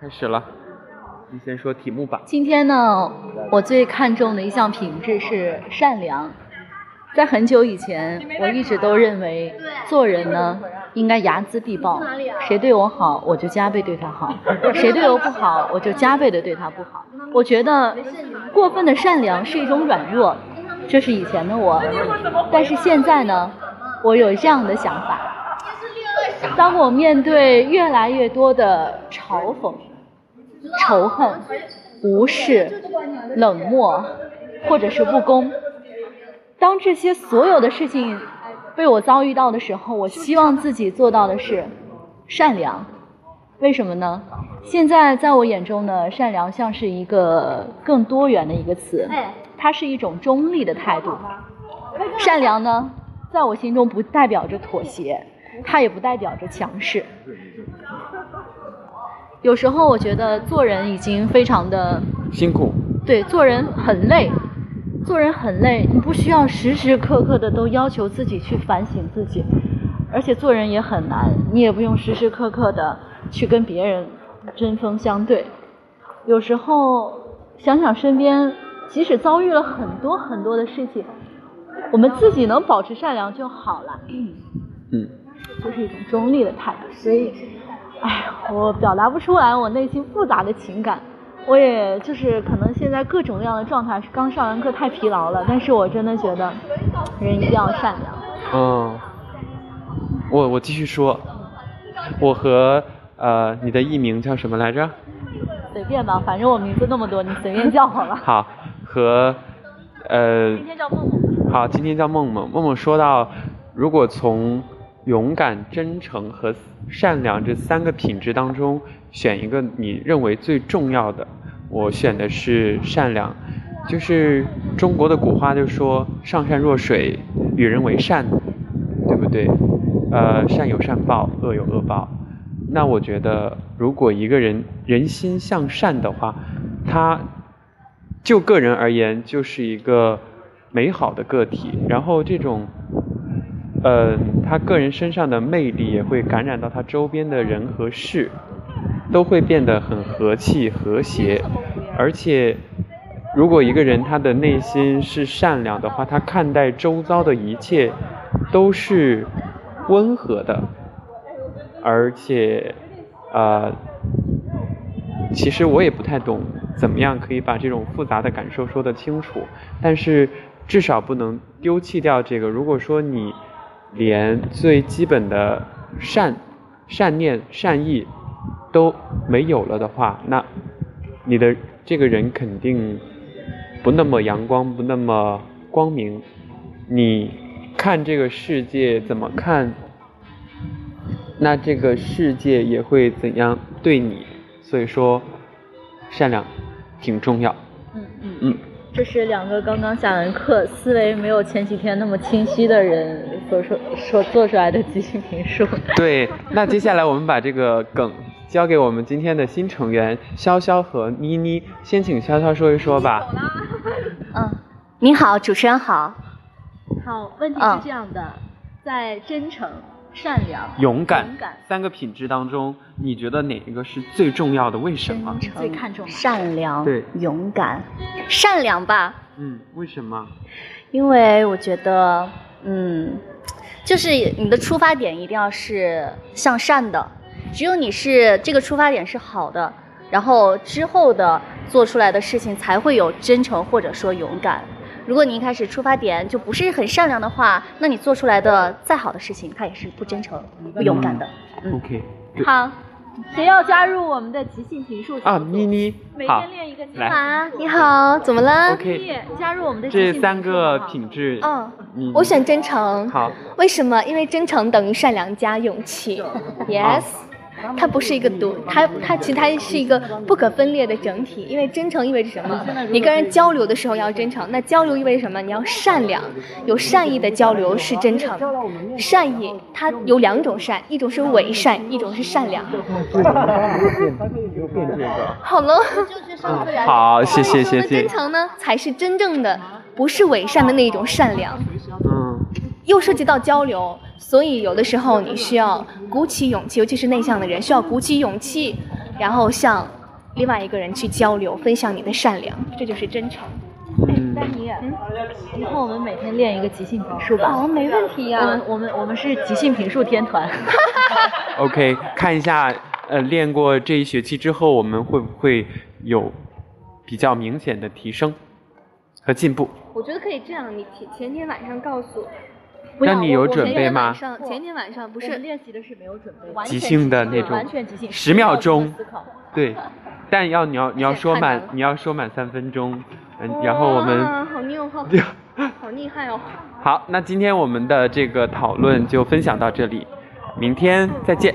开始了，你先说题目吧。今天呢，我最看重的一项品质是善良。在很久以前，我一直都认为做人呢应该睚眦必报，谁对我好，我就加倍对他好；谁对我不好，我就加倍的对他不好。我觉得过分的善良是一种软弱，这是以前的我。但是现在呢，我有这样的想法：当我面对越来越多的嘲讽、仇恨、无视、冷漠，或者是不公。当这些所有的事情被我遭遇到的时候，我希望自己做到的是善良。为什么呢？现在在我眼中呢，善良像是一个更多元的一个词，它是一种中立的态度。善良呢，在我心中不代表着妥协，它也不代表着强势。有时候我觉得做人已经非常的辛苦，对，做人很累。做人很累，你不需要时时刻刻的都要求自己去反省自己，而且做人也很难，你也不用时时刻刻的去跟别人针锋相对。有时候想想身边，即使遭遇了很多很多的事情，我们自己能保持善良就好了。嗯，就是一种中立的态度。所以，哎，我表达不出来我内心复杂的情感。我也就是可能现在各种各样的状态，是刚上完课太疲劳了，但是我真的觉得人一定要善良。嗯，我我继续说，我和呃你的艺名叫什么来着？随便吧，反正我名字那么多，你随便叫好了。好，和呃。今天叫梦梦。好，今天叫梦梦。梦梦说到，如果从勇敢、真诚和善良这三个品质当中选一个你认为最重要的，我选的是善良。就是中国的古话就说“上善若水，与人为善”，对不对？呃，善有善报，恶有恶报。那我觉得，如果一个人人心向善的话，他就个人而言就是一个美好的个体。然后这种。嗯，他个人身上的魅力也会感染到他周边的人和事，都会变得很和气和谐。而且，如果一个人他的内心是善良的话，他看待周遭的一切都是温和的。而且，呃，其实我也不太懂怎么样可以把这种复杂的感受说得清楚，但是至少不能丢弃掉这个。如果说你。连最基本的善、善念、善意都没有了的话，那你的这个人肯定不那么阳光，不那么光明。你看这个世界怎么看，那这个世界也会怎样对你。所以说，善良挺重要。嗯嗯嗯。这是两个刚刚下完课、思维没有前几天那么清晰的人所说、所做出来的即兴评述。对，那接下来我们把这个梗交给我们今天的新成员潇潇和妮妮，先请潇潇说一说吧。嗯，你好，主持人好。好，问题是这样的，在真诚。善良、勇敢三个品质当中，你觉得哪一个是最重要的？为什么？最看重善良、对勇敢、善良吧？嗯，为什么？因为我觉得，嗯，就是你的出发点一定要是向善的，只有你是这个出发点是好的，然后之后的做出来的事情才会有真诚或者说勇敢。如果你一开始出发点就不是很善良的话，那你做出来的再好的事情，它也是不真诚、不勇敢的。OK，好，谁要加入我们的即兴评述？啊，妮妮，每天练一个。来，你好，怎么了？OK，加入我们的这三个品质。嗯，我选真诚。好，为什么？因为真诚等于善良加勇气。Yes。它不是一个独，它它其实它是一个不可分裂的整体。因为真诚意味着什么？你跟人交流的时候要真诚，那交流意味着什么？你要善良，有善意的交流是真诚。善意它有两种善，一种是伪善，一种是善良。好了，好，谢谢谢谢。真诚呢，才是真正的，不是伪善的那种善良。嗯。又涉及到交流。所以有的时候你需要鼓起勇气，尤其是内向的人需要鼓起勇气，然后向另外一个人去交流，分享你的善良，这就是真诚。嗯，丹尼，以后我们每天练一个即兴评述吧。哦，没问题呀、我们我们我们是即兴评述天团。OK，看一下，呃，练过这一学期之后，我们会不会有比较明显的提升和进步？我觉得可以这样，你前前天晚上告诉我，那你有准前天备吗晚？上前天晚上不是练习的是没有准备，即兴的那种完全即兴，十秒钟。对，但要你要你要说满你要说满三分钟，嗯，然后我们好牛，好 好厉害哦。好，那今天我们的这个讨论就分享到这里，明天再见。